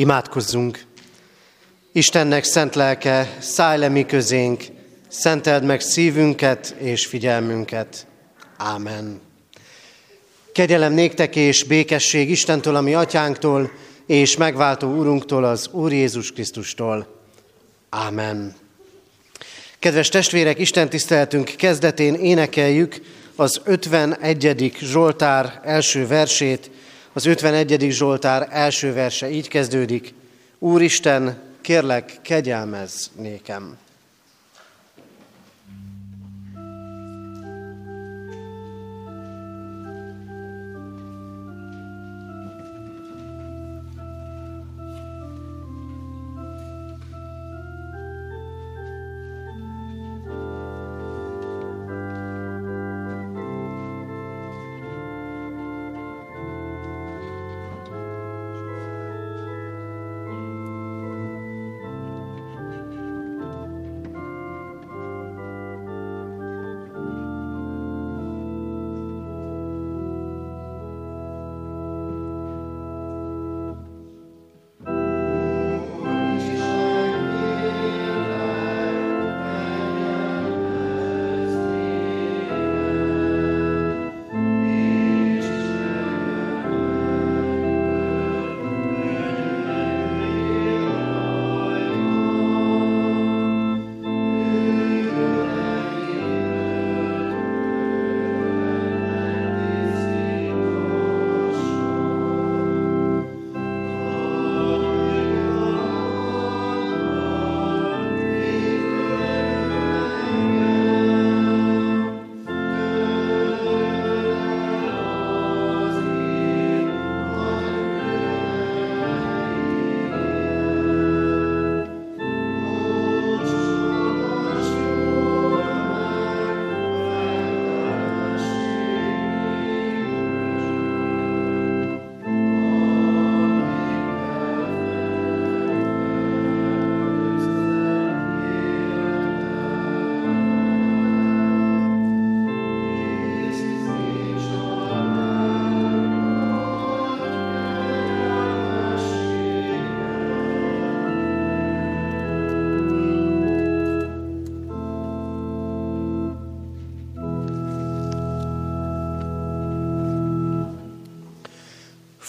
Imádkozzunk! Istennek szent lelke, szállj le mi közénk, szenteld meg szívünket és figyelmünket. Ámen. Kegyelem néktek és békesség Istentől, ami atyánktól, és megváltó Úrunktól, az Úr Jézus Krisztustól. Ámen. Kedves testvérek, Isten tiszteletünk kezdetén énekeljük az 51. Zsoltár első versét, az 51. Zsoltár első verse így kezdődik. Úristen, kérlek, kegyelmezz nékem.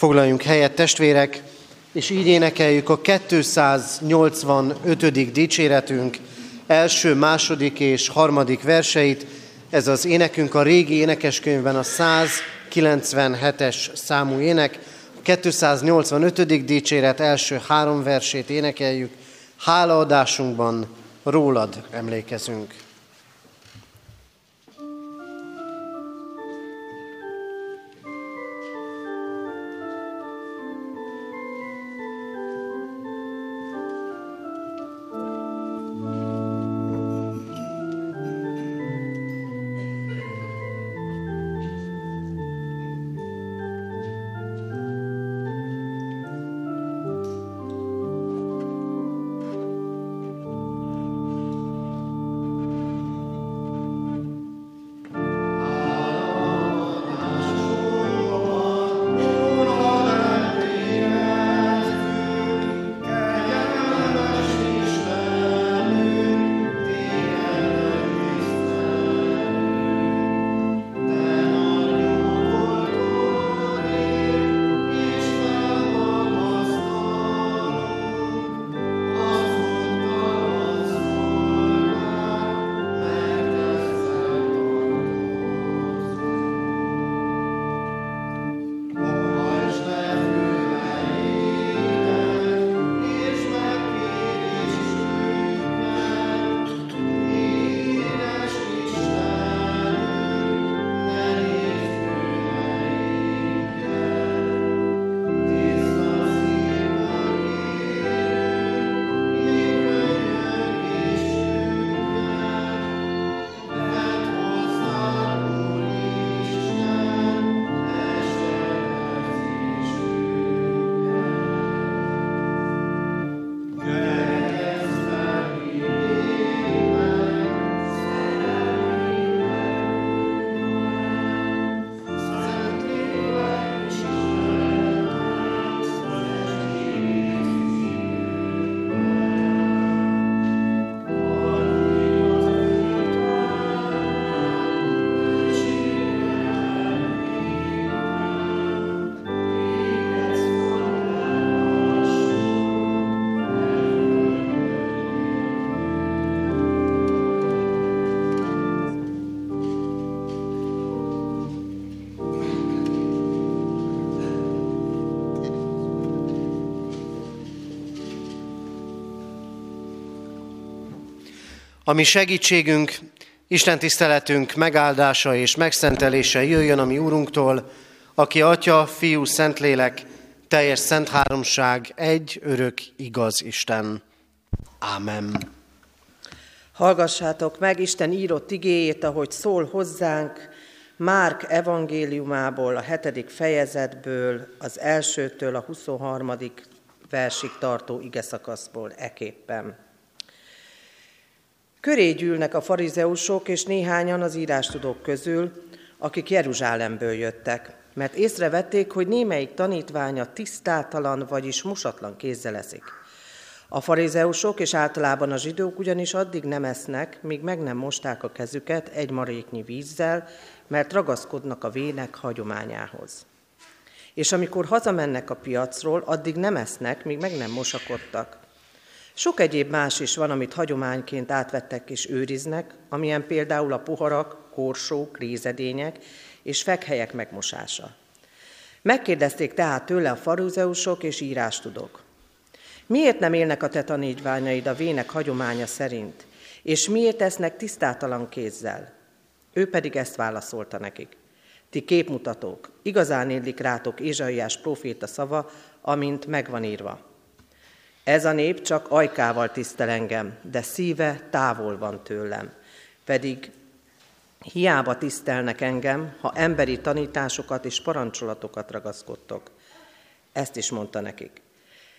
Foglaljunk helyet, testvérek, és így énekeljük a 285. dicséretünk első, második és harmadik verseit. Ez az énekünk a régi énekeskönyvben a 197-es számú ének. A 285. dicséret első három versét énekeljük. Hálaadásunkban rólad emlékezünk. Ami segítségünk, Isten tiszteletünk megáldása és megszentelése jöjjön a mi Úrunktól, aki Atya, Fiú, Szentlélek, teljes szent háromság, egy örök igaz Isten. Ámen. Hallgassátok meg Isten írott igéjét, ahogy szól hozzánk, Márk evangéliumából, a hetedik fejezetből, az elsőtől a 23. versig tartó igeszakaszból eképpen. Köré gyűlnek a farizeusok és néhányan az írástudók közül, akik Jeruzsálemből jöttek, mert észrevették, hogy némelyik tanítványa tisztátalan, vagyis mosatlan kézzel eszik. A farizeusok és általában a zsidók ugyanis addig nem esznek, míg meg nem mosták a kezüket egy maréknyi vízzel, mert ragaszkodnak a vének hagyományához. És amikor hazamennek a piacról, addig nem esznek, míg meg nem mosakodtak. Sok egyéb más is van, amit hagyományként átvettek és őriznek, amilyen például a poharak, korsók, rézedények és fekhelyek megmosása. Megkérdezték tehát tőle a faruzeusok és írástudók. Miért nem élnek a te tanítványaid a vének hagyománya szerint, és miért esznek tisztátalan kézzel? Ő pedig ezt válaszolta nekik. Ti képmutatók, igazán illik rátok Ézsaiás proféta szava, amint megvan írva. Ez a nép csak ajkával tisztel engem, de szíve távol van tőlem. Pedig hiába tisztelnek engem, ha emberi tanításokat és parancsolatokat ragaszkodtok. Ezt is mondta nekik.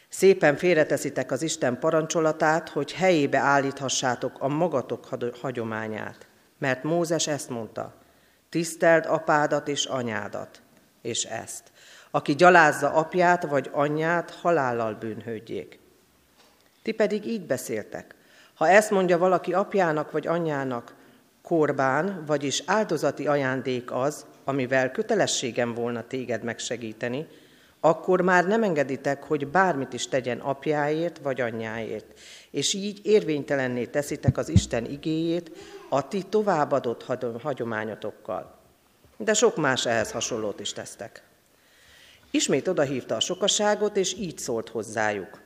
Szépen félreteszitek az Isten parancsolatát, hogy helyébe állíthassátok a magatok hagyományát. Mert Mózes ezt mondta, tiszteld apádat és anyádat, és ezt. Aki gyalázza apját vagy anyját, halállal bűnhődjék. Ti pedig így beszéltek. Ha ezt mondja valaki apjának vagy anyjának, korbán, vagyis áldozati ajándék az, amivel kötelességem volna téged megsegíteni, akkor már nem engeditek, hogy bármit is tegyen apjáért vagy anyjáért, és így érvénytelenné teszitek az Isten igéjét a ti továbbadott hagyományotokkal. De sok más ehhez hasonlót is tesztek. Ismét odahívta a sokaságot, és így szólt hozzájuk.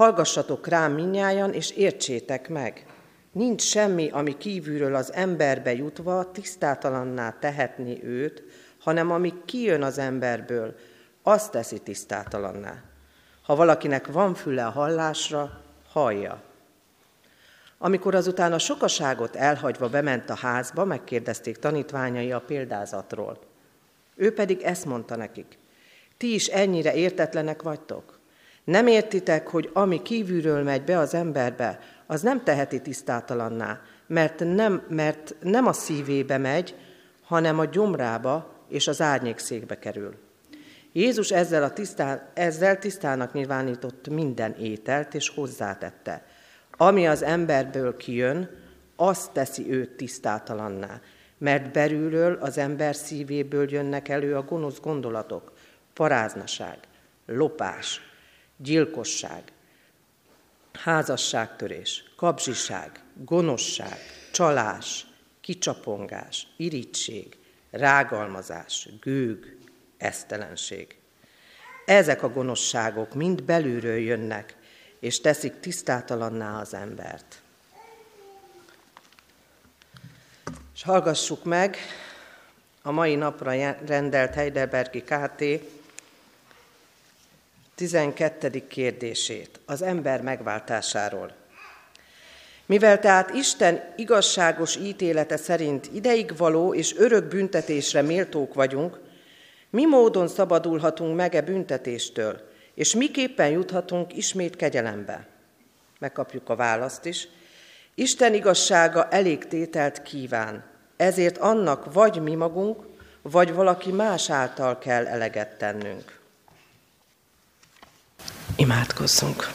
Hallgassatok rám minnyájan, és értsétek meg. Nincs semmi, ami kívülről az emberbe jutva tisztátalanná tehetni őt, hanem ami kijön az emberből, azt teszi tisztátalanná. Ha valakinek van füle a hallásra, hallja. Amikor azután a sokaságot elhagyva bement a házba, megkérdezték tanítványai a példázatról. Ő pedig ezt mondta nekik. Ti is ennyire értetlenek vagytok? Nem értitek, hogy ami kívülről megy be az emberbe, az nem teheti tisztátalanná, mert nem, mert nem a szívébe megy, hanem a gyomrába és az árnyékszékbe kerül. Jézus ezzel, a tisztán, ezzel tisztának nyilvánított minden ételt, és hozzátette. Ami az emberből kijön, azt teszi őt tisztátalanná, mert belülről az ember szívéből jönnek elő a gonosz gondolatok, paráznaság, lopás, gyilkosság, házasságtörés, kapzsiság, gonoszság, csalás, kicsapongás, irítség, rágalmazás, gőg, esztelenség. Ezek a gonoszságok mind belülről jönnek, és teszik tisztátalanná az embert. És hallgassuk meg a mai napra rendelt Heidelbergi KT 12. kérdését, az ember megváltásáról. Mivel tehát Isten igazságos ítélete szerint ideig való és örök büntetésre méltók vagyunk, mi módon szabadulhatunk meg e büntetéstől, és miképpen juthatunk ismét kegyelembe? Megkapjuk a választ is. Isten igazsága elég tételt kíván, ezért annak vagy mi magunk, vagy valaki más által kell eleget tennünk. Imádkozzunk!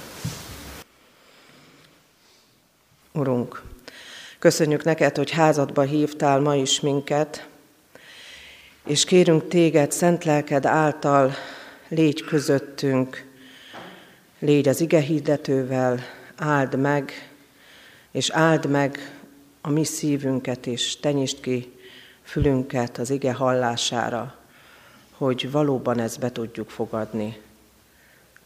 Urunk, köszönjük neked, hogy házadba hívtál ma is minket, és kérünk téged, szent lelked által légy közöttünk, légy az ige hirdetővel, áld meg, és áld meg a mi szívünket, és tenyisd ki fülünket az ige hallására, hogy valóban ezt be tudjuk fogadni.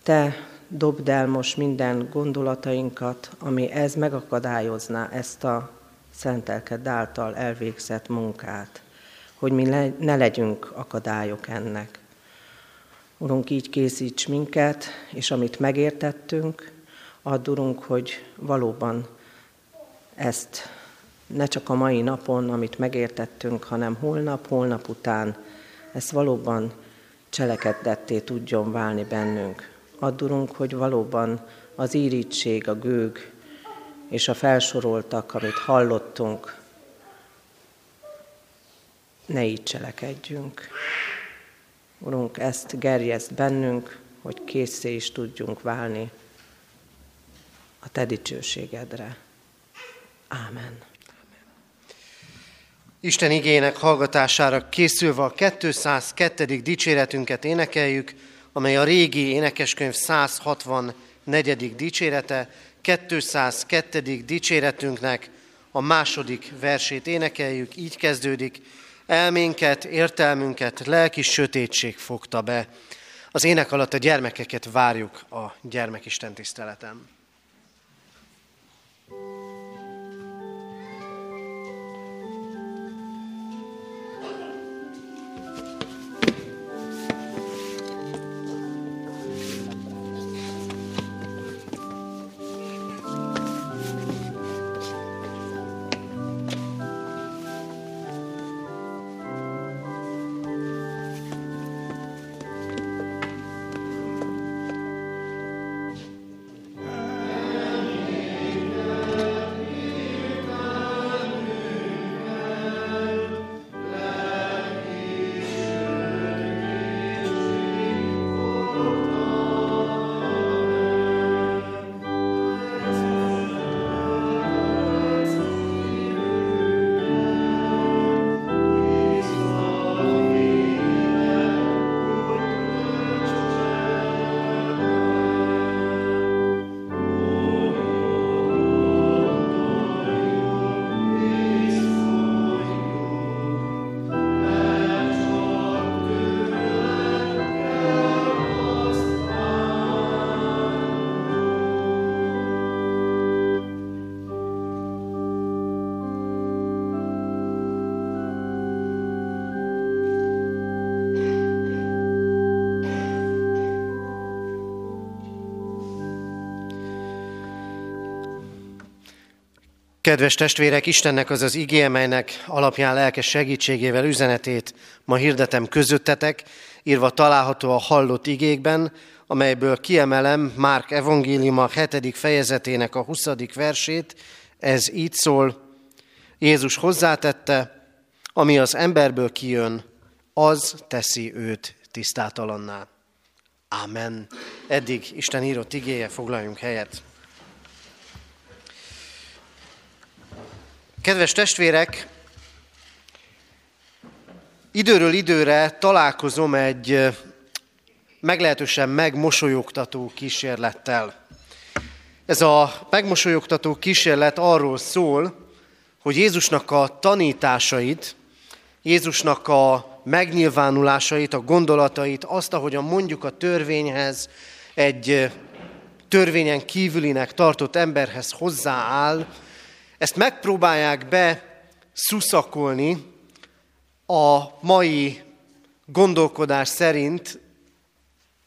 Te dobd el most minden gondolatainkat, ami ez megakadályozná ezt a szentelked által elvégzett munkát, hogy mi ne legyünk akadályok ennek. Urunk, így készíts minket, és amit megértettünk, add, Urunk, hogy valóban ezt ne csak a mai napon, amit megértettünk, hanem holnap, holnap után ezt valóban cselekedetté tudjon válni bennünk. Addurunk, hogy valóban az írítség, a gőg és a felsoroltak, amit hallottunk, ne így cselekedjünk. Urunk, ezt gerjeszt bennünk, hogy készé is tudjunk válni a Te dicsőségedre. Ámen. Isten igének hallgatására készülve a 202. dicséretünket énekeljük, amely a régi énekeskönyv 164. dicsérete, 202. dicséretünknek a második versét énekeljük, így kezdődik, elménket, értelmünket lelki sötétség fogta be. Az ének alatt a gyermekeket várjuk a gyermekisten tiszteletem. Kedves testvérek, Istennek az az igé, melynek alapján lelkes segítségével üzenetét ma hirdetem közöttetek, írva található a hallott igékben, amelyből kiemelem Márk evangéliuma 7. fejezetének a 20. versét, ez így szól, Jézus hozzátette, ami az emberből kijön, az teszi őt tisztátalanná. Amen. Eddig Isten írott igéje, foglaljunk helyet. Kedves testvérek, időről időre találkozom egy meglehetősen megmosolyogtató kísérlettel. Ez a megmosolyogtató kísérlet arról szól, hogy Jézusnak a tanításait, Jézusnak a megnyilvánulásait, a gondolatait, azt, ahogyan mondjuk a törvényhez, egy törvényen kívülinek tartott emberhez hozzááll, ezt megpróbálják be szuszakolni a mai gondolkodás szerint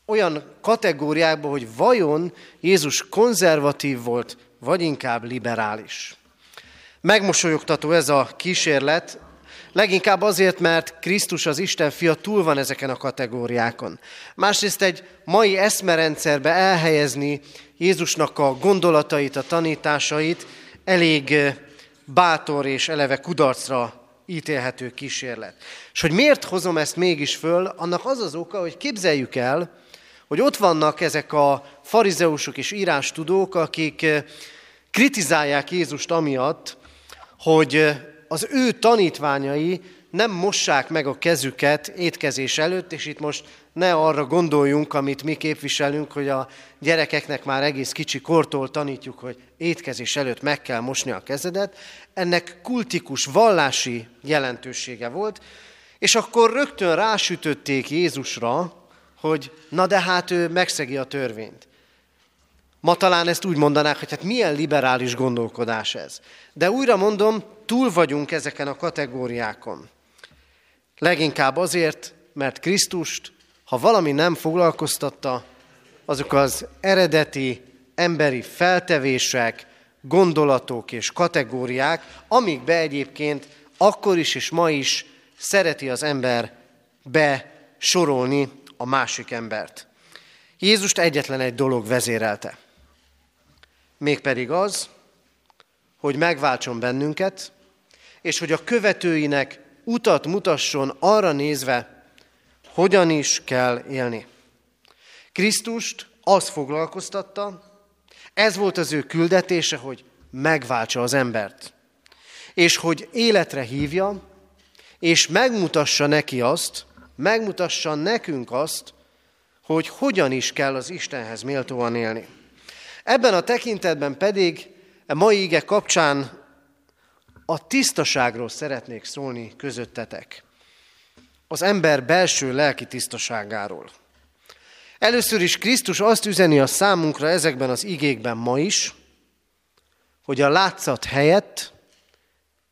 olyan kategóriákba, hogy vajon Jézus konzervatív volt, vagy inkább liberális. Megmosolyogtató ez a kísérlet, leginkább azért, mert Krisztus az Isten fia túl van ezeken a kategóriákon. Másrészt egy mai eszmerendszerbe elhelyezni Jézusnak a gondolatait, a tanításait, elég bátor és eleve kudarcra ítélhető kísérlet. És hogy miért hozom ezt mégis föl, annak az az oka, hogy képzeljük el, hogy ott vannak ezek a farizeusok és írástudók, akik kritizálják Jézust amiatt, hogy az ő tanítványai nem mossák meg a kezüket étkezés előtt, és itt most ne arra gondoljunk, amit mi képviselünk, hogy a gyerekeknek már egész kicsi kortól tanítjuk, hogy étkezés előtt meg kell mosni a kezedet. Ennek kultikus, vallási jelentősége volt, és akkor rögtön rásütötték Jézusra, hogy na de hát ő megszegi a törvényt. Ma talán ezt úgy mondanák, hogy hát milyen liberális gondolkodás ez. De újra mondom, túl vagyunk ezeken a kategóriákon. Leginkább azért, mert Krisztust, ha valami nem foglalkoztatta, azok az eredeti emberi feltevések, gondolatok és kategóriák, amikbe egyébként akkor is és ma is szereti az ember besorolni a másik embert. Jézust egyetlen egy dolog vezérelte. Mégpedig az, hogy megváltson bennünket, és hogy a követőinek utat mutasson arra nézve, hogyan is kell élni. Krisztust az foglalkoztatta, ez volt az ő küldetése, hogy megváltsa az embert. És hogy életre hívja, és megmutassa neki azt, megmutassa nekünk azt, hogy hogyan is kell az Istenhez méltóan élni. Ebben a tekintetben pedig a mai ige kapcsán a tisztaságról szeretnék szólni közöttetek. Az ember belső lelki tisztaságáról. Először is Krisztus azt üzeni a számunkra ezekben az igékben ma is, hogy a látszat helyett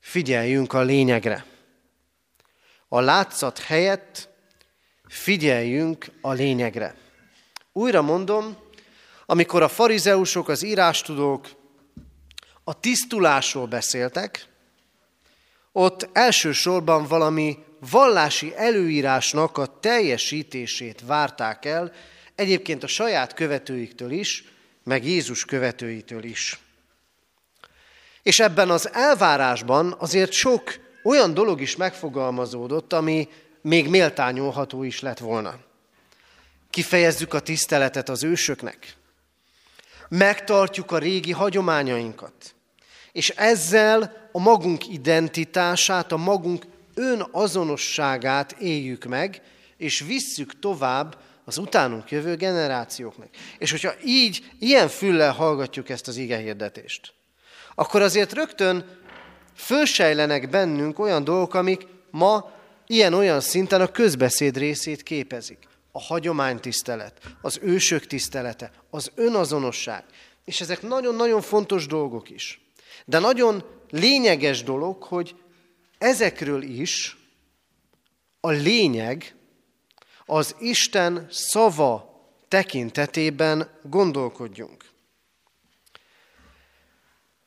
figyeljünk a lényegre. A látszat helyett figyeljünk a lényegre. Újra mondom, amikor a farizeusok, az írástudók a tisztulásról beszéltek, ott elsősorban valami vallási előírásnak a teljesítését várták el, egyébként a saját követőiktől is, meg Jézus követőitől is. És ebben az elvárásban azért sok olyan dolog is megfogalmazódott, ami még méltányolható is lett volna. Kifejezzük a tiszteletet az ősöknek. Megtartjuk a régi hagyományainkat. És ezzel a magunk identitását, a magunk önazonosságát éljük meg, és visszük tovább az utánunk jövő generációknak. És hogyha így, ilyen füllel hallgatjuk ezt az ige hirdetést, akkor azért rögtön fölsejlenek bennünk olyan dolgok, amik ma ilyen-olyan szinten a közbeszéd részét képezik. A hagyománytisztelet, az ősök tisztelete, az önazonosság. És ezek nagyon-nagyon fontos dolgok is. De nagyon lényeges dolog, hogy ezekről is a lényeg az Isten szava tekintetében gondolkodjunk.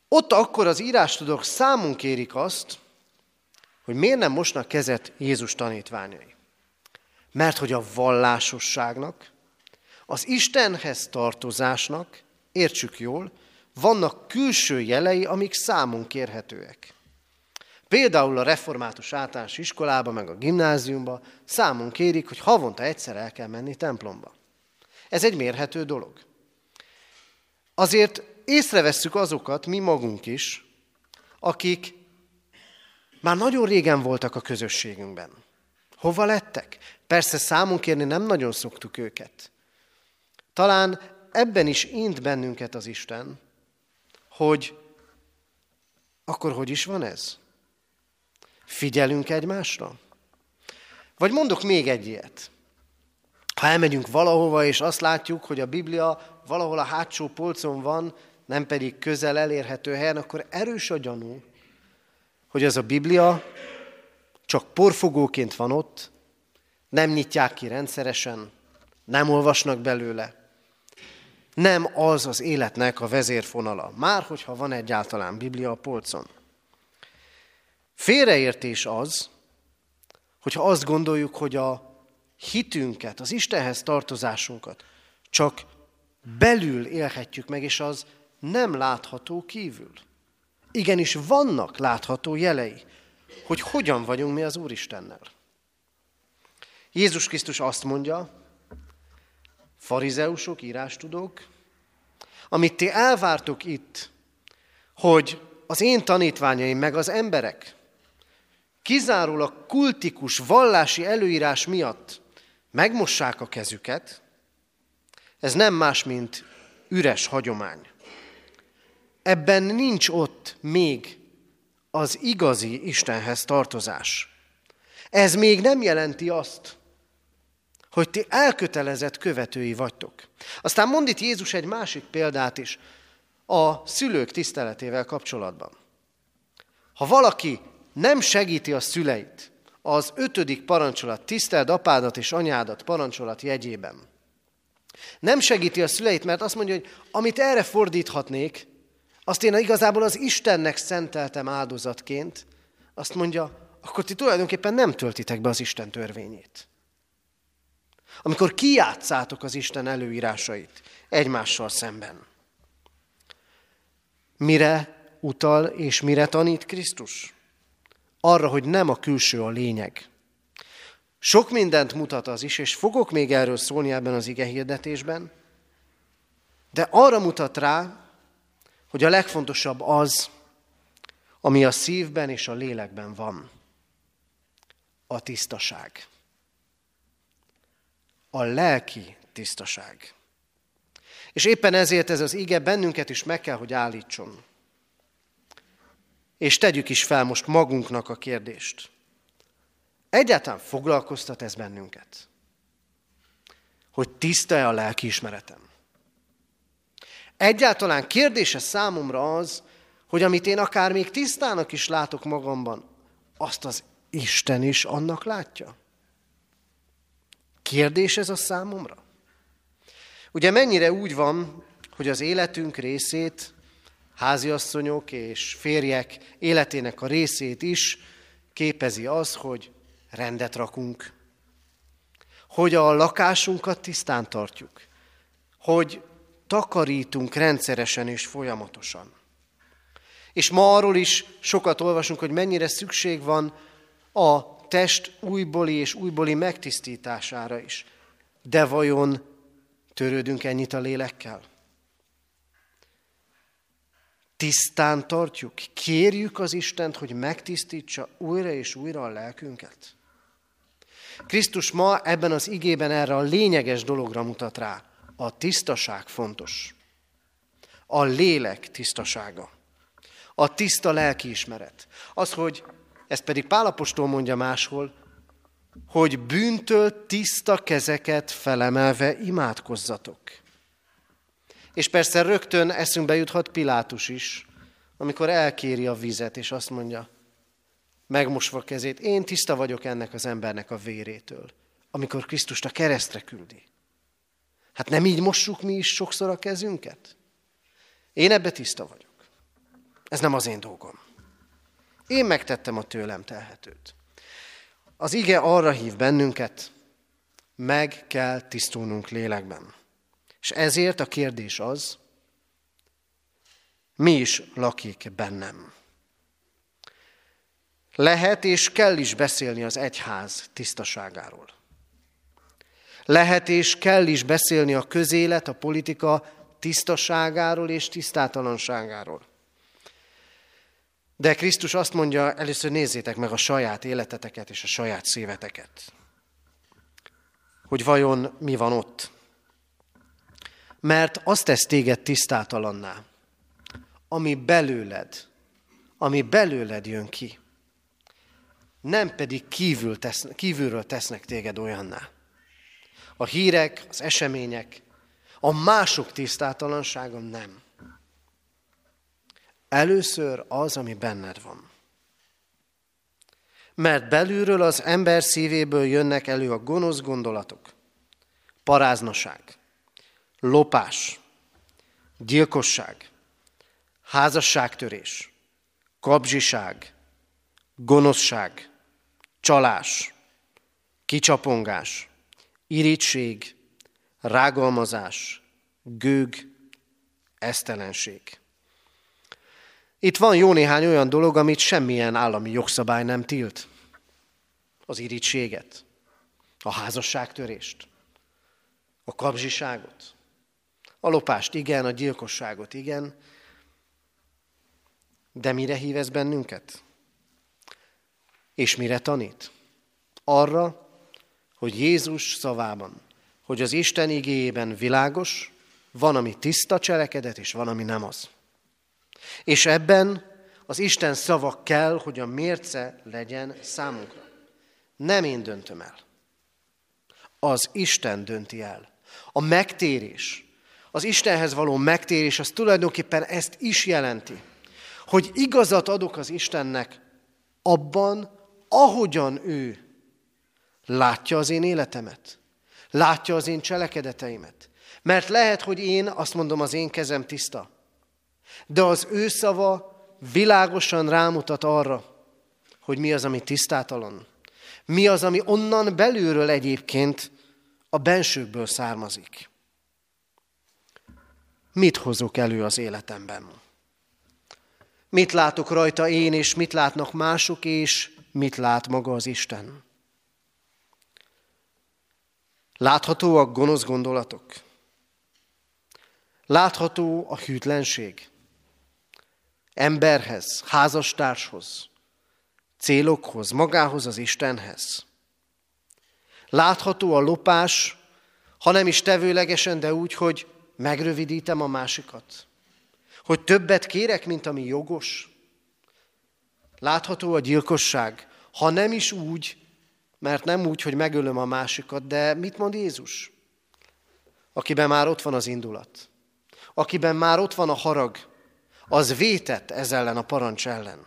Ott akkor az írástudók számunk kérik azt, hogy miért nem mosnak kezet Jézus tanítványai. Mert hogy a vallásosságnak, az Istenhez tartozásnak, értsük jól, vannak külső jelei, amik számunk kérhetőek. Például a református általános iskolába, meg a gimnáziumba számon kérik, hogy havonta egyszer el kell menni templomba. Ez egy mérhető dolog. Azért észrevesszük azokat, mi magunk is, akik már nagyon régen voltak a közösségünkben. Hova lettek? Persze számon kérni nem nagyon szoktuk őket. Talán ebben is int bennünket az Isten, hogy akkor hogy is van ez? Figyelünk egymásra? Vagy mondok még egy ilyet. Ha elmegyünk valahova, és azt látjuk, hogy a Biblia valahol a hátsó polcon van, nem pedig közel elérhető helyen, akkor erős a gyanú, hogy ez a Biblia csak porfogóként van ott, nem nyitják ki rendszeresen, nem olvasnak belőle. Nem az az életnek a vezérfonala, már hogyha van egyáltalán Biblia a polcon. Félreértés az, hogyha azt gondoljuk, hogy a hitünket, az Istenhez tartozásunkat csak belül élhetjük meg, és az nem látható kívül. Igenis vannak látható jelei, hogy hogyan vagyunk mi az Úristennel. Jézus Krisztus azt mondja, farizeusok, írástudók, amit ti elvártok itt, hogy az én tanítványaim meg az emberek kizárólag kultikus vallási előírás miatt megmossák a kezüket, ez nem más, mint üres hagyomány. Ebben nincs ott még az igazi Istenhez tartozás. Ez még nem jelenti azt, hogy ti elkötelezett követői vagytok. Aztán mond itt Jézus egy másik példát is a szülők tiszteletével kapcsolatban. Ha valaki nem segíti a szüleit az ötödik parancsolat, tiszteld apádat és anyádat parancsolat jegyében, nem segíti a szüleit, mert azt mondja, hogy amit erre fordíthatnék, azt én igazából az Istennek szenteltem áldozatként, azt mondja, akkor ti tulajdonképpen nem töltitek be az Isten törvényét. Amikor kijátszátok az Isten előírásait egymással szemben. Mire utal és mire tanít Krisztus? Arra, hogy nem a külső a lényeg. Sok mindent mutat az is, és fogok még erről szólni ebben az ige hirdetésben, de arra mutat rá, hogy a legfontosabb az, ami a szívben és a lélekben van. A tisztaság. A lelki tisztaság. És éppen ezért ez az ige bennünket is meg kell, hogy állítson. És tegyük is fel most magunknak a kérdést. Egyáltalán foglalkoztat ez bennünket? Hogy tiszta-e a lelkiismeretem? Egyáltalán kérdése számomra az, hogy amit én akár még tisztának is látok magamban, azt az Isten is annak látja? Kérdés ez a számomra? Ugye mennyire úgy van, hogy az életünk részét, háziasszonyok és férjek életének a részét is képezi az, hogy rendet rakunk, hogy a lakásunkat tisztán tartjuk, hogy takarítunk rendszeresen és folyamatosan. És ma arról is sokat olvasunk, hogy mennyire szükség van a test újbóli és újbóli megtisztítására is. De vajon törődünk ennyit a lélekkel? Tisztán tartjuk, kérjük az Istent, hogy megtisztítsa újra és újra a lelkünket. Krisztus ma ebben az igében erre a lényeges dologra mutat rá. A tisztaság fontos. A lélek tisztasága. A tiszta lelkiismeret. Az, hogy, ezt pedig Pálapostól mondja máshol, hogy bűntől tiszta kezeket felemelve imádkozzatok. És persze rögtön eszünkbe juthat Pilátus is, amikor elkéri a vizet, és azt mondja, megmosva kezét, én tiszta vagyok ennek az embernek a vérétől, amikor Krisztust a keresztre küldi. Hát nem így mossuk mi is sokszor a kezünket? Én ebbe tiszta vagyok. Ez nem az én dolgom. Én megtettem a tőlem telhetőt. Az ige arra hív bennünket, meg kell tisztulnunk lélekben. És ezért a kérdés az, mi is lakik bennem. Lehet és kell is beszélni az egyház tisztaságáról. Lehet és kell is beszélni a közélet, a politika tisztaságáról és tisztátalanságáról. De Krisztus azt mondja, először nézzétek meg a saját életeteket és a saját szíveteket. Hogy vajon mi van ott. Mert azt tesz téged tisztátalanná, ami belőled, ami belőled jön ki. Nem pedig kívül tesz, kívülről tesznek téged olyanná a hírek, az események, a mások tisztátalansága nem. Először az, ami benned van. Mert belülről az ember szívéből jönnek elő a gonosz gondolatok, paráznaság, lopás, gyilkosság, házasságtörés, kapzsiság, gonoszság, csalás, kicsapongás, irítség, rágalmazás, gőg, esztelenség. Itt van jó néhány olyan dolog, amit semmilyen állami jogszabály nem tilt. Az irítséget, a házasságtörést, a kapzsiságot, a lopást igen, a gyilkosságot igen, de mire hív ez bennünket? És mire tanít? Arra, hogy Jézus szavában, hogy az Isten igéjében világos, van, ami tiszta cselekedet, és van, ami nem az. És ebben az Isten szava kell, hogy a mérce legyen számunkra. Nem én döntöm el. az Isten dönti el. A megtérés, az Istenhez való megtérés, az tulajdonképpen ezt is jelenti, hogy igazat adok az Istennek abban, ahogyan ő látja az én életemet, látja az én cselekedeteimet. Mert lehet, hogy én azt mondom, az én kezem tiszta, de az ő szava világosan rámutat arra, hogy mi az, ami tisztátalan. Mi az, ami onnan belülről egyébként a bensőkből származik. Mit hozok elő az életemben? Mit látok rajta én, és mit látnak mások, és mit lát maga az Isten? Láthatóak gonosz gondolatok? Látható a hűtlenség? Emberhez, házastárshoz, célokhoz, magához, az Istenhez. Látható a lopás, ha nem is tevőlegesen, de úgy, hogy megrövidítem a másikat. Hogy többet kérek, mint ami jogos. Látható a gyilkosság, ha nem is úgy, mert nem úgy, hogy megölöm a másikat, de mit mond Jézus? Akiben már ott van az indulat, akiben már ott van a harag, az vétett ez ellen a parancs ellen.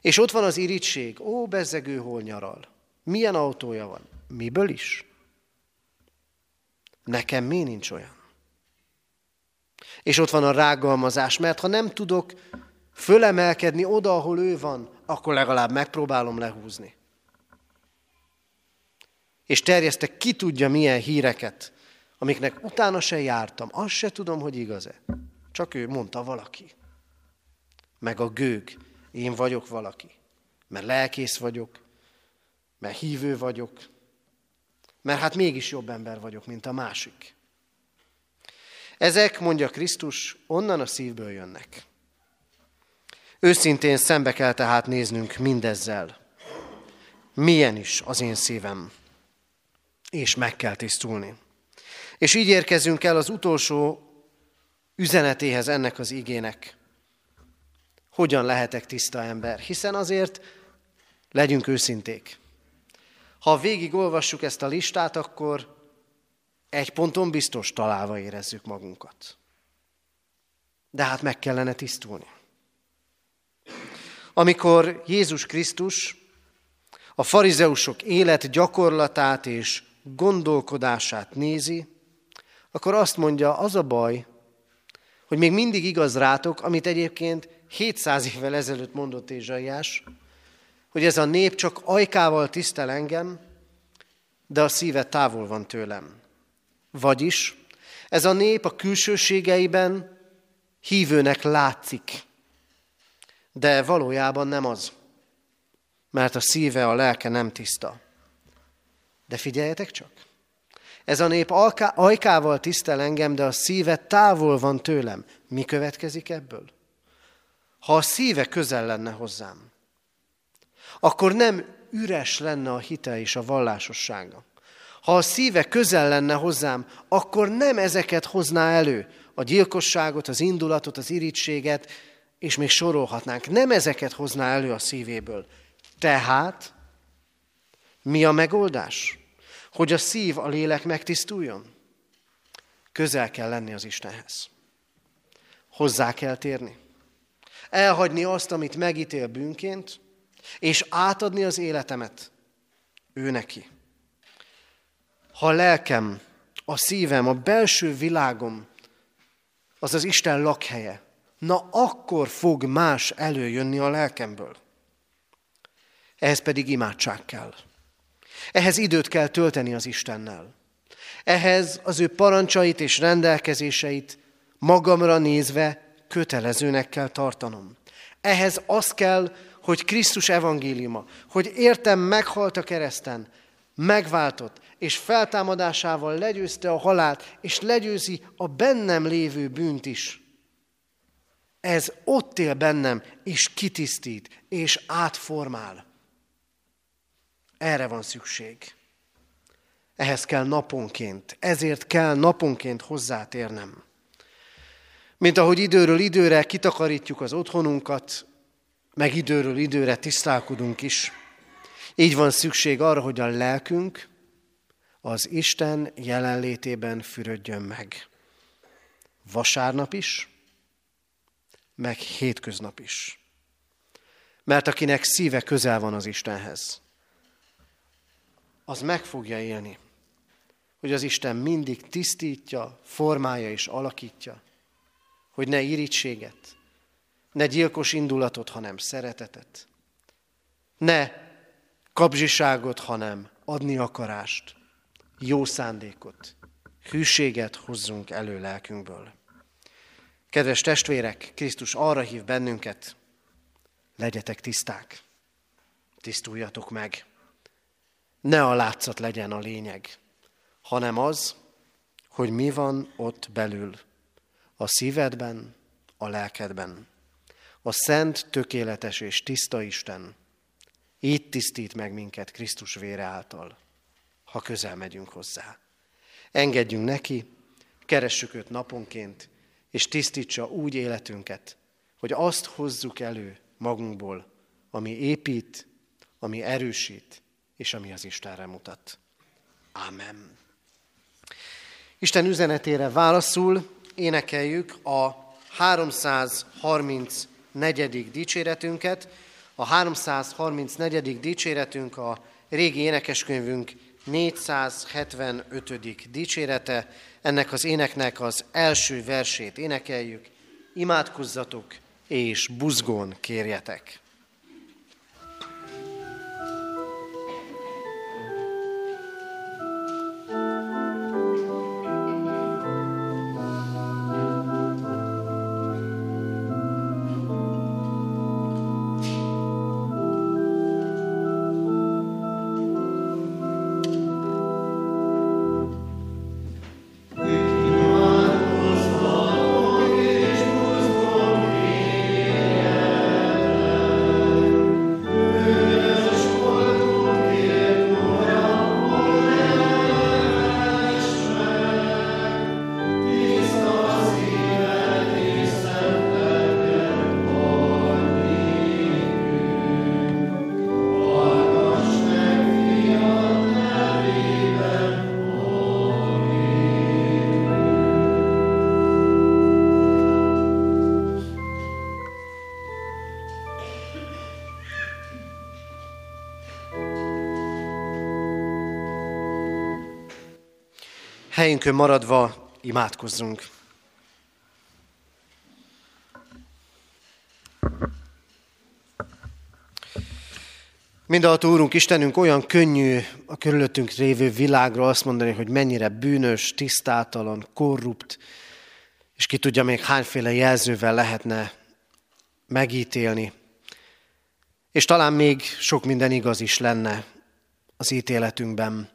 És ott van az irítség, ó, bezzegő hol nyaral. Milyen autója van? Miből is? Nekem mi nincs olyan? És ott van a rágalmazás, mert ha nem tudok fölemelkedni oda, ahol ő van, akkor legalább megpróbálom lehúzni. És terjesztek ki tudja milyen híreket, amiknek utána se jártam. Azt se tudom, hogy igaz-e. Csak ő mondta valaki. Meg a gőg. Én vagyok valaki. Mert lelkész vagyok. Mert hívő vagyok. Mert hát mégis jobb ember vagyok, mint a másik. Ezek, mondja Krisztus, onnan a szívből jönnek. Őszintén szembe kell tehát néznünk mindezzel. Milyen is az én szívem. És meg kell tisztulni. És így érkezünk el az utolsó üzenetéhez ennek az igének. Hogyan lehetek tiszta ember? Hiszen azért legyünk őszinték. Ha végigolvassuk ezt a listát, akkor egy ponton biztos találva érezzük magunkat. De hát meg kellene tisztulni. Amikor Jézus Krisztus a farizeusok élet gyakorlatát és gondolkodását nézi, akkor azt mondja, az a baj, hogy még mindig igaz rátok, amit egyébként 700 évvel ezelőtt mondott Ézsaiás, hogy ez a nép csak ajkával tisztel engem, de a szíve távol van tőlem. Vagyis ez a nép a külsőségeiben hívőnek látszik, de valójában nem az, mert a szíve, a lelke nem tiszta. De figyeljetek csak! Ez a nép ajkával tisztel engem, de a szíve távol van tőlem. Mi következik ebből? Ha a szíve közel lenne hozzám, akkor nem üres lenne a hite és a vallásossága. Ha a szíve közel lenne hozzám, akkor nem ezeket hozná elő, a gyilkosságot, az indulatot, az irítséget, és még sorolhatnánk. Nem ezeket hozná elő a szívéből. Tehát mi a megoldás? Hogy a szív, a lélek megtisztuljon? Közel kell lenni az Istenhez. Hozzá kell térni. Elhagyni azt, amit megítél bűnként, és átadni az életemet ő neki. Ha a lelkem, a szívem, a belső világom az az Isten lakhelye, na akkor fog más előjönni a lelkemből. Ehhez pedig imádság kell. Ehhez időt kell tölteni az Istennel. Ehhez az ő parancsait és rendelkezéseit magamra nézve kötelezőnek kell tartanom. Ehhez az kell, hogy Krisztus evangéliuma, hogy értem meghalt a kereszten, megváltott, és feltámadásával legyőzte a halált, és legyőzi a bennem lévő bűnt is. Ez ott él bennem, és kitisztít, és átformál. Erre van szükség. Ehhez kell naponként, ezért kell naponként hozzátérnem. Mint ahogy időről időre kitakarítjuk az otthonunkat, meg időről időre tisztálkodunk is. Így van szükség arra, hogy a lelkünk az Isten jelenlétében fürödjön meg. Vasárnap is, meg hétköznap is. Mert akinek szíve közel van az Istenhez, az meg fogja élni, hogy az Isten mindig tisztítja, formálja és alakítja, hogy ne irítséget, ne gyilkos indulatot, hanem szeretetet, ne kapzsiságot, hanem adni akarást, jó szándékot, hűséget hozzunk elő lelkünkből. Kedves testvérek, Krisztus arra hív bennünket, legyetek tiszták, tisztuljatok meg. Ne a látszat legyen a lényeg, hanem az, hogy mi van ott belül, a szívedben, a lelkedben. A szent, tökéletes és tiszta Isten így tisztít meg minket Krisztus vére által, ha közel megyünk hozzá. Engedjünk neki, keressük őt naponként, és tisztítsa úgy életünket, hogy azt hozzuk elő magunkból, ami épít, ami erősít, és ami az Istenre mutat. Ámen. Isten üzenetére válaszul énekeljük a 334. dicséretünket. A 334. dicséretünk a régi énekeskönyvünk 475. dicsérete. Ennek az éneknek az első versét énekeljük. Imádkozzatok és buzgón kérjetek. Helyünkön maradva imádkozzunk. Mindaltó Úrunk, Istenünk, olyan könnyű a körülöttünk révő világra azt mondani, hogy mennyire bűnös, tisztátalan, korrupt, és ki tudja még hányféle jelzővel lehetne megítélni. És talán még sok minden igaz is lenne az ítéletünkben.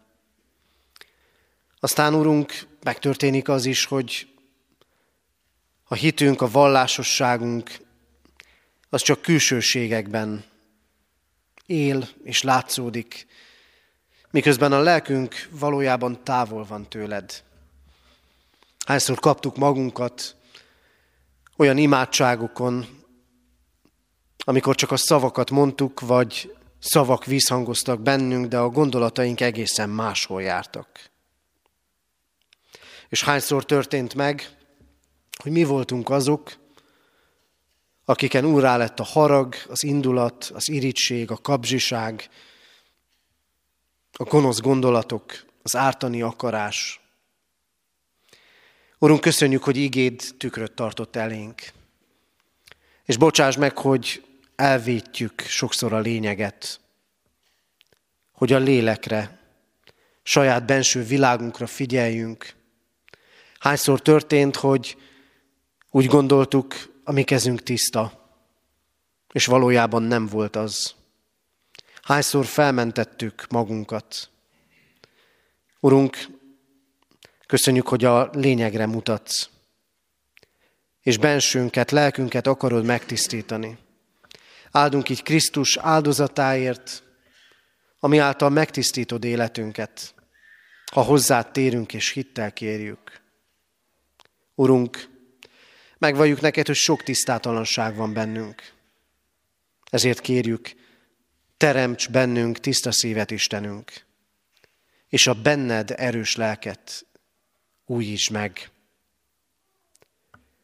Aztán, Urunk, megtörténik az is, hogy a hitünk, a vallásosságunk az csak külsőségekben él és látszódik, miközben a lelkünk valójában távol van tőled. Hányszor kaptuk magunkat olyan imádságokon, amikor csak a szavakat mondtuk, vagy szavak visszhangoztak bennünk, de a gondolataink egészen máshol jártak. És hányszor történt meg, hogy mi voltunk azok, akiken úrá lett a harag, az indulat, az irítség, a kapzsiság, a gonosz gondolatok, az ártani akarás. Urunk, köszönjük, hogy igéd tükröt tartott elénk. És bocsáss meg, hogy elvétjük sokszor a lényeget, hogy a lélekre, saját benső világunkra figyeljünk, Hányszor történt, hogy úgy gondoltuk, a mi kezünk tiszta, és valójában nem volt az. Hányszor felmentettük magunkat. Urunk, köszönjük, hogy a lényegre mutatsz, és bensőnket, lelkünket akarod megtisztítani. Áldunk így Krisztus áldozatáért, ami által megtisztítod életünket, ha hozzád térünk és hittel kérjük. Urunk, megvalljuk neked, hogy sok tisztátalanság van bennünk. Ezért kérjük, teremts bennünk tiszta szívet, Istenünk. és a benned erős lelket újítsd meg.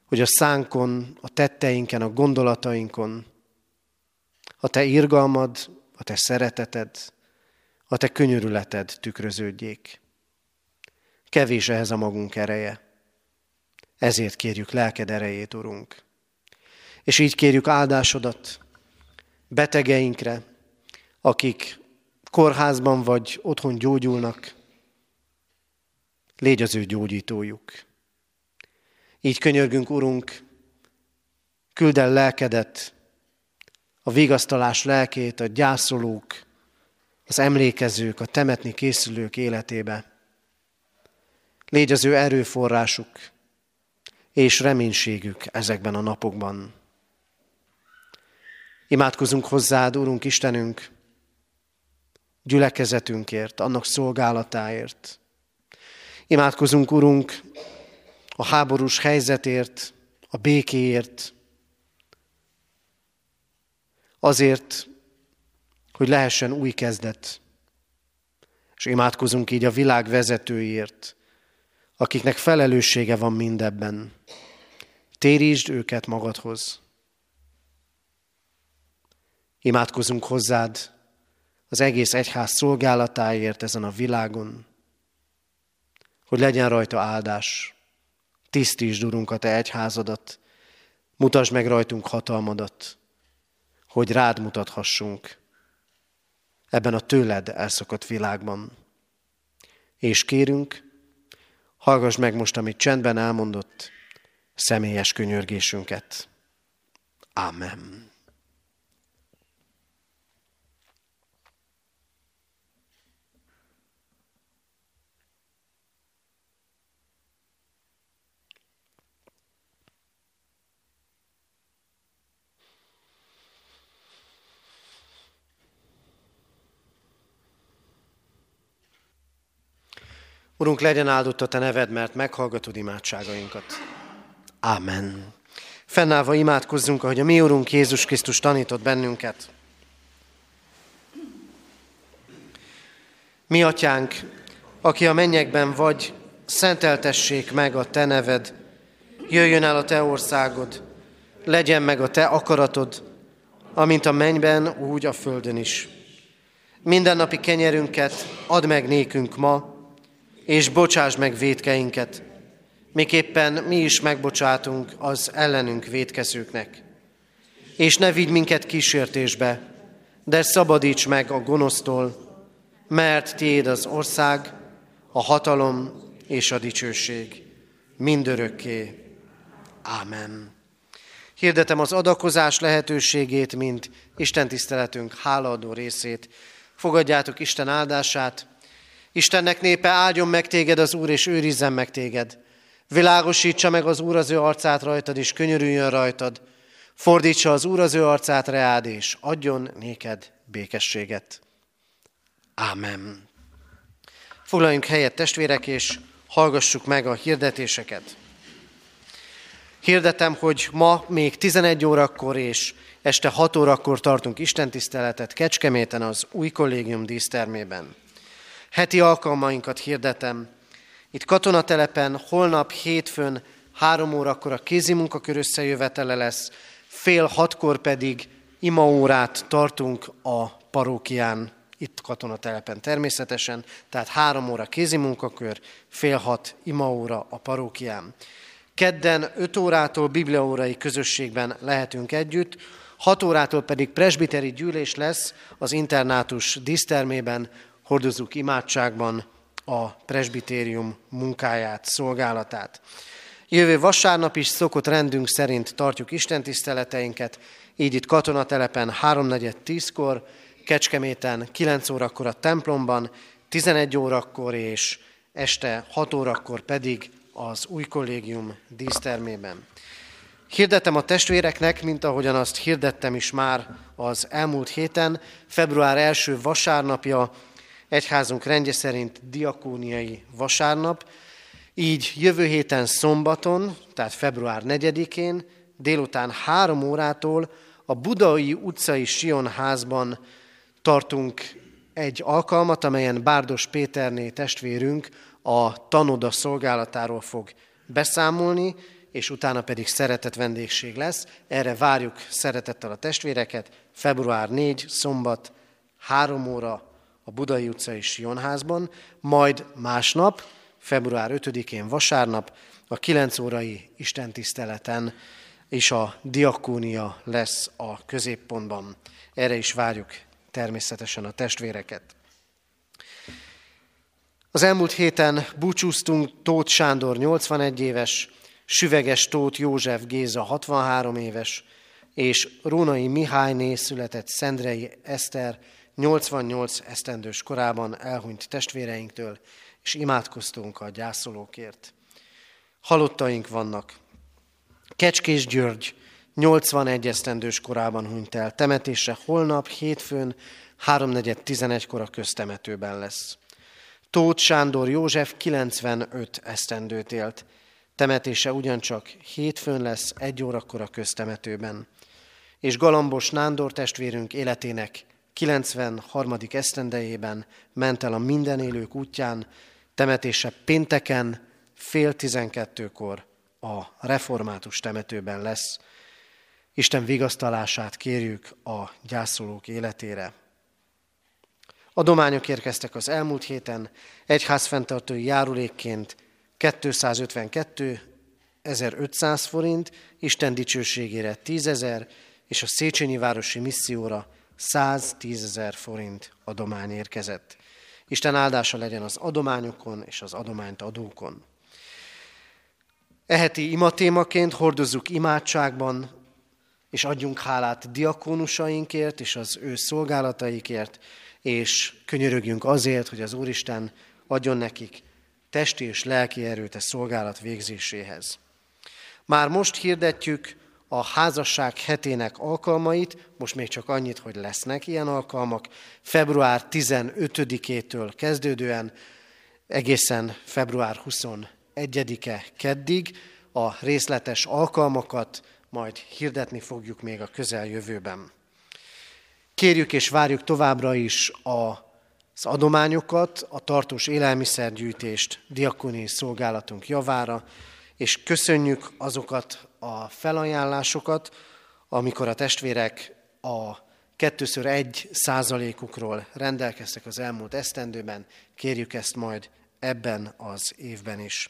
Hogy a szánkon, a tetteinken, a gondolatainkon, a te irgalmad, a te szereteted, a te könyörületed tükröződjék. Kevés ehhez a magunk ereje. Ezért kérjük lelked erejét, Urunk. És így kérjük áldásodat betegeinkre, akik kórházban vagy otthon gyógyulnak, légy az ő gyógyítójuk. Így könyörgünk, Urunk, küld el lelkedet, a vigasztalás lelkét a gyászolók, az emlékezők, a temetni készülők életébe. Légy az ő erőforrásuk és reménységük ezekben a napokban. Imádkozunk hozzád, Úrunk Istenünk, gyülekezetünkért, annak szolgálatáért. Imádkozunk, Urunk, a háborús helyzetért, a békéért, azért, hogy lehessen új kezdet. És imádkozunk így a világ vezetőiért, akiknek felelőssége van mindebben. Térítsd őket magadhoz. Imádkozunk hozzád az egész egyház szolgálatáért ezen a világon, hogy legyen rajta áldás. Tisztítsd, Urunk, a Te egyházadat, mutasd meg rajtunk hatalmadat, hogy rád mutathassunk ebben a tőled elszokott világban. És kérünk, hallgass meg most, amit csendben elmondott, személyes könyörgésünket. Amen. Urunk, legyen áldott a Te neved, mert meghallgatod imádságainkat. Amen. Fennállva imádkozzunk, ahogy a mi Urunk Jézus Krisztus tanított bennünket. Mi, Atyánk, aki a mennyekben vagy, szenteltessék meg a Te neved, jöjjön el a Te országod, legyen meg a Te akaratod, amint a mennyben, úgy a földön is. Mindennapi kenyerünket add meg nékünk ma, és bocsáss meg védkeinket, miképpen mi is megbocsátunk az ellenünk védkezőknek. És ne vigy minket kísértésbe, de szabadíts meg a gonosztól, mert tiéd az ország, a hatalom és a dicsőség mindörökké. Ámen. Hirdetem az adakozás lehetőségét, mint Isten tiszteletünk hálaadó részét. Fogadjátok Isten áldását, Istennek népe áldjon meg téged az Úr, és őrizzen meg téged. Világosítsa meg az Úr az ő arcát rajtad, és könyörüljön rajtad. Fordítsa az Úr az ő arcát reád, és adjon néked békességet. Ámen. Foglaljunk helyet, testvérek, és hallgassuk meg a hirdetéseket. Hirdetem, hogy ma még 11 órakor és este 6 órakor tartunk istentiszteletet Kecskeméten az új kollégium dísztermében. Heti alkalmainkat hirdetem. Itt katonatelepen holnap hétfőn három órakor a kézimunkakör összejövetele lesz, fél hatkor pedig imaórát tartunk a parókián, itt katonatelepen természetesen, tehát három óra kézimunkakör, fél hat imaóra a parókián. Kedden 5 órától bibliaórai közösségben lehetünk együtt, 6 órától pedig presbiteri gyűlés lesz az internátus dísztermében, hordozzuk imádságban a presbitérium munkáját, szolgálatát. Jövő vasárnap is szokott rendünk szerint tartjuk Isten tiszteleteinket, így itt katonatelepen 3.4.10-kor, Kecskeméten 9 órakor a templomban, 11 órakor és este 6 órakor pedig az új kollégium dísztermében. Hirdetem a testvéreknek, mint ahogyan azt hirdettem is már az elmúlt héten, február első vasárnapja egyházunk rendje szerint diakóniai vasárnap, így jövő héten szombaton, tehát február 4-én, délután három órától a Budai utcai Sion házban tartunk egy alkalmat, amelyen Bárdos Péterné testvérünk a tanoda szolgálatáról fog beszámolni, és utána pedig szeretett vendégség lesz. Erre várjuk szeretettel a testvéreket. Február 4, szombat, 3 óra a Budai utcai Sionházban, majd másnap, február 5-én vasárnap, a 9 órai istentiszteleten és a diakónia lesz a középpontban. Erre is várjuk természetesen a testvéreket. Az elmúlt héten búcsúztunk Tóth Sándor 81 éves, Süveges Tóth József Géza 63 éves, és Rónai Mihályné született Szendrei Eszter 88 esztendős korában elhunyt testvéreinktől, és imádkoztunk a gyászolókért. Halottaink vannak. Kecskés György 81 esztendős korában hunyt el. Temetése holnap, hétfőn, 3.4.11-kor a köztemetőben lesz. Tóth Sándor József 95 esztendőt élt. Temetése ugyancsak hétfőn lesz, egy órakor a köztemetőben. És Galambos Nándor testvérünk életének 93. esztendejében ment el a minden élők útján, temetése pénteken fél tizenkettőkor a református temetőben lesz. Isten vigasztalását kérjük a gyászolók életére. Adományok érkeztek az elmúlt héten, egyházfenntartói járulékként 252 1500 forint, Isten dicsőségére 10 ezer, és a Széchenyi Városi Misszióra 110 ezer forint adomány érkezett. Isten áldása legyen az adományokon és az adományt adókon. Eheti imatémaként hordozzuk imádságban, és adjunk hálát diakónusainkért és az ő szolgálataikért, és könyörögjünk azért, hogy az Úristen adjon nekik testi és lelki erőt a szolgálat végzéséhez. Már most hirdetjük a házasság hetének alkalmait, most még csak annyit, hogy lesznek ilyen alkalmak, február 15-től kezdődően egészen február 21-e keddig a részletes alkalmakat majd hirdetni fogjuk még a közeljövőben. Kérjük és várjuk továbbra is az adományokat, a tartós élelmiszergyűjtést diakoni szolgálatunk javára, és köszönjük azokat a felajánlásokat, amikor a testvérek a kettőször egy százalékukról rendelkeztek az elmúlt esztendőben, kérjük ezt majd ebben az évben is.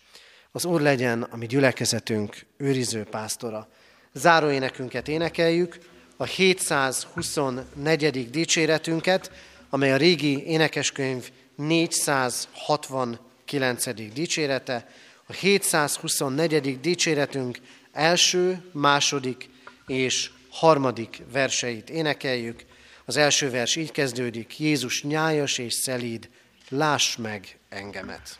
Az Úr legyen a mi gyülekezetünk őriző pásztora. Záróénekünket énekeljük, a 724. dicséretünket, amely a régi énekeskönyv 469. dicsérete, a 724. dicséretünk első, második és harmadik verseit énekeljük. Az első vers így kezdődik, Jézus nyájas és szelíd, láss meg engemet.